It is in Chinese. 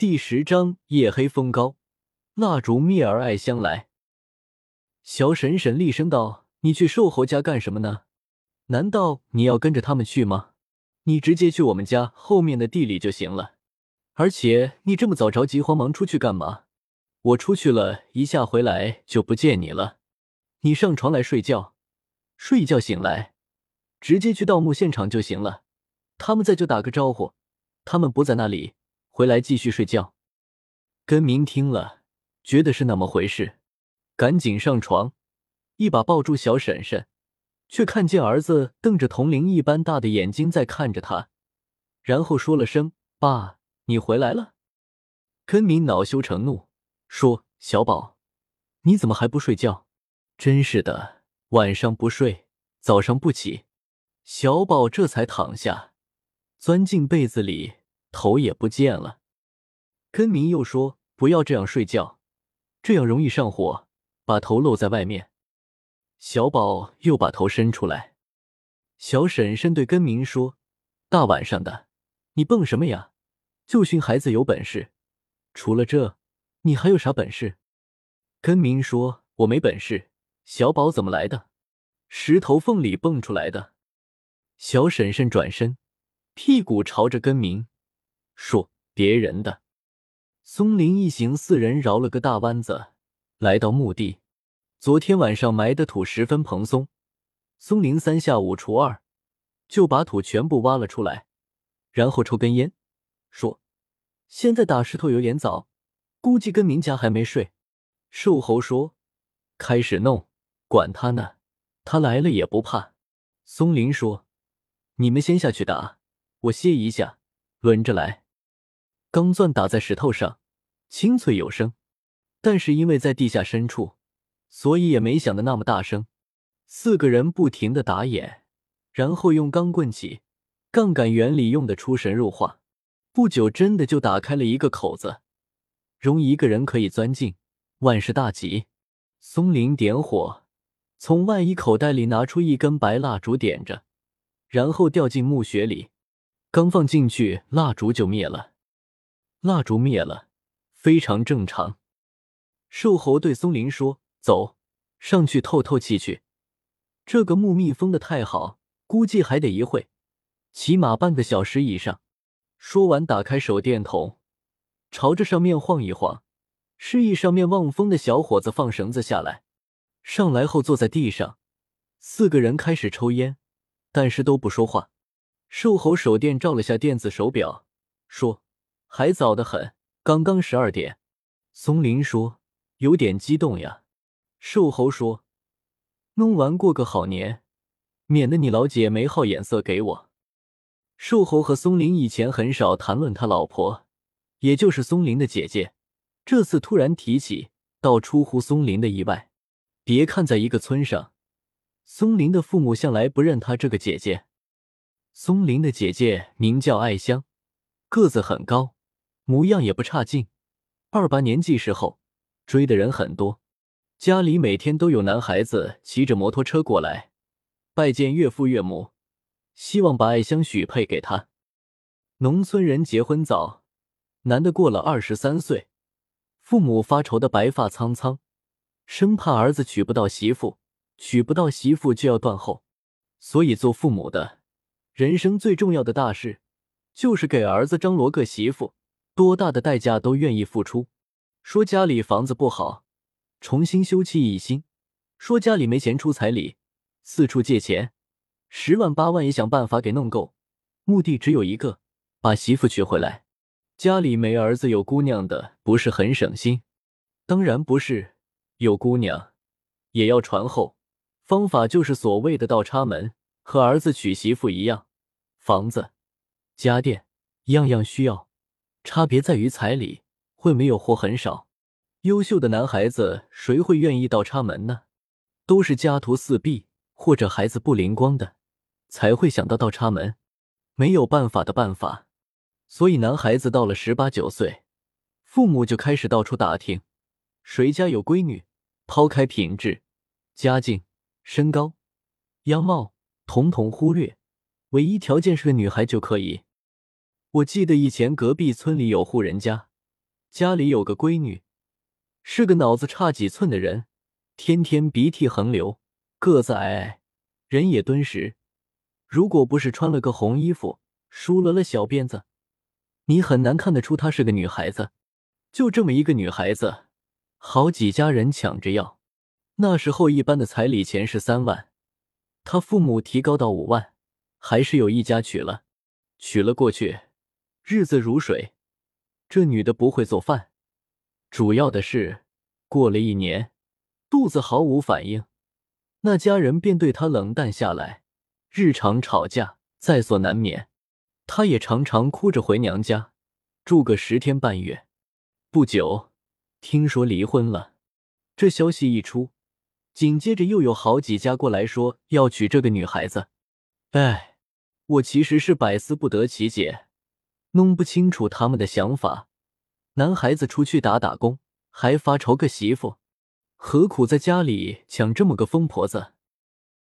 第十章夜黑风高，蜡烛灭而爱香来。小婶婶厉声道：“你去瘦猴家干什么呢？难道你要跟着他们去吗？你直接去我们家后面的地里就行了。而且你这么早着急慌忙出去干嘛？我出去了一下回来就不见你了。你上床来睡觉，睡一觉醒来，直接去盗墓现场就行了。他们在就打个招呼，他们不在那里。”回来继续睡觉。根明听了，觉得是那么回事，赶紧上床，一把抱住小婶婶，却看见儿子瞪着铜铃一般大的眼睛在看着他，然后说了声“爸，你回来了。”根明恼羞成怒，说：“小宝，你怎么还不睡觉？真是的，晚上不睡，早上不起。”小宝这才躺下，钻进被子里。头也不见了，根明又说：“不要这样睡觉，这样容易上火，把头露在外面。”小宝又把头伸出来。小婶婶对根明说：“大晚上的，你蹦什么呀？就训孩子有本事。除了这，你还有啥本事？”根明说：“我没本事。小宝怎么来的？石头缝里蹦出来的。”小婶婶转身，屁股朝着根明。说别人的，松林一行四人绕了个大弯子，来到墓地。昨天晚上埋的土十分蓬松，松林三下五除二就把土全部挖了出来，然后抽根烟，说：“现在打石头有点早，估计跟明家还没睡。”瘦猴说：“开始弄，管他呢，他来了也不怕。”松林说：“你们先下去打，我歇一下，轮着来。”钢钻打在石头上，清脆有声，但是因为在地下深处，所以也没响的那么大声。四个人不停的打眼，然后用钢棍起，杠杆原理用的出神入化。不久，真的就打开了一个口子，容一个人可以钻进，万事大吉。松林点火，从外衣口袋里拿出一根白蜡烛，点着，然后掉进墓穴里。刚放进去，蜡烛就灭了。蜡烛灭了，非常正常。瘦猴对松林说：“走上去透透气去。这个墓密封的太好，估计还得一会，起码半个小时以上。”说完，打开手电筒，朝着上面晃一晃，示意上面望风的小伙子放绳子下来。上来后坐在地上，四个人开始抽烟，但是都不说话。瘦猴手电照了下电子手表，说。还早得很，刚刚十二点。松林说：“有点激动呀。”瘦猴说：“弄完过个好年，免得你老姐没好眼色给我。”瘦猴和松林以前很少谈论他老婆，也就是松林的姐姐，这次突然提起，倒出乎松林的意外。别看在一个村上，松林的父母向来不认他这个姐姐。松林的姐姐名叫艾香，个子很高。模样也不差劲，二八年纪时候追的人很多，家里每天都有男孩子骑着摩托车过来拜见岳父岳母，希望把爱香许配给他。农村人结婚早，男的过了二十三岁，父母发愁的白发苍苍，生怕儿子娶不到媳妇，娶不到媳妇就要断后，所以做父母的，人生最重要的大事就是给儿子张罗个媳妇。多大的代价都愿意付出。说家里房子不好，重新修葺一新；说家里没钱出彩礼，四处借钱，十万八万也想办法给弄够。目的只有一个，把媳妇娶回来。家里没儿子有姑娘的，不是很省心？当然不是，有姑娘也要传后。方法就是所谓的倒插门，和儿子娶媳妇一样，房子、家电样样需要。差别在于彩礼会没有或很少。优秀的男孩子谁会愿意倒插门呢？都是家徒四壁或者孩子不灵光的才会想到倒插门。没有办法的办法。所以男孩子到了十八九岁，父母就开始到处打听，谁家有闺女。抛开品质、家境、身高、样貌，统统忽略，唯一条件是个女孩就可以。我记得以前隔壁村里有户人家，家里有个闺女，是个脑子差几寸的人，天天鼻涕横流，个子矮矮，人也敦实。如果不是穿了个红衣服，梳了了小辫子，你很难看得出她是个女孩子。就这么一个女孩子，好几家人抢着要。那时候一般的彩礼钱是三万，他父母提高到五万，还是有一家娶了。娶了过去，日子如水。这女的不会做饭，主要的是过了一年，肚子毫无反应，那家人便对她冷淡下来，日常吵架在所难免。她也常常哭着回娘家，住个十天半月。不久，听说离婚了。这消息一出，紧接着又有好几家过来说要娶这个女孩子。哎，我其实是百思不得其解，弄不清楚他们的想法。男孩子出去打打工，还发愁个媳妇，何苦在家里抢这么个疯婆子？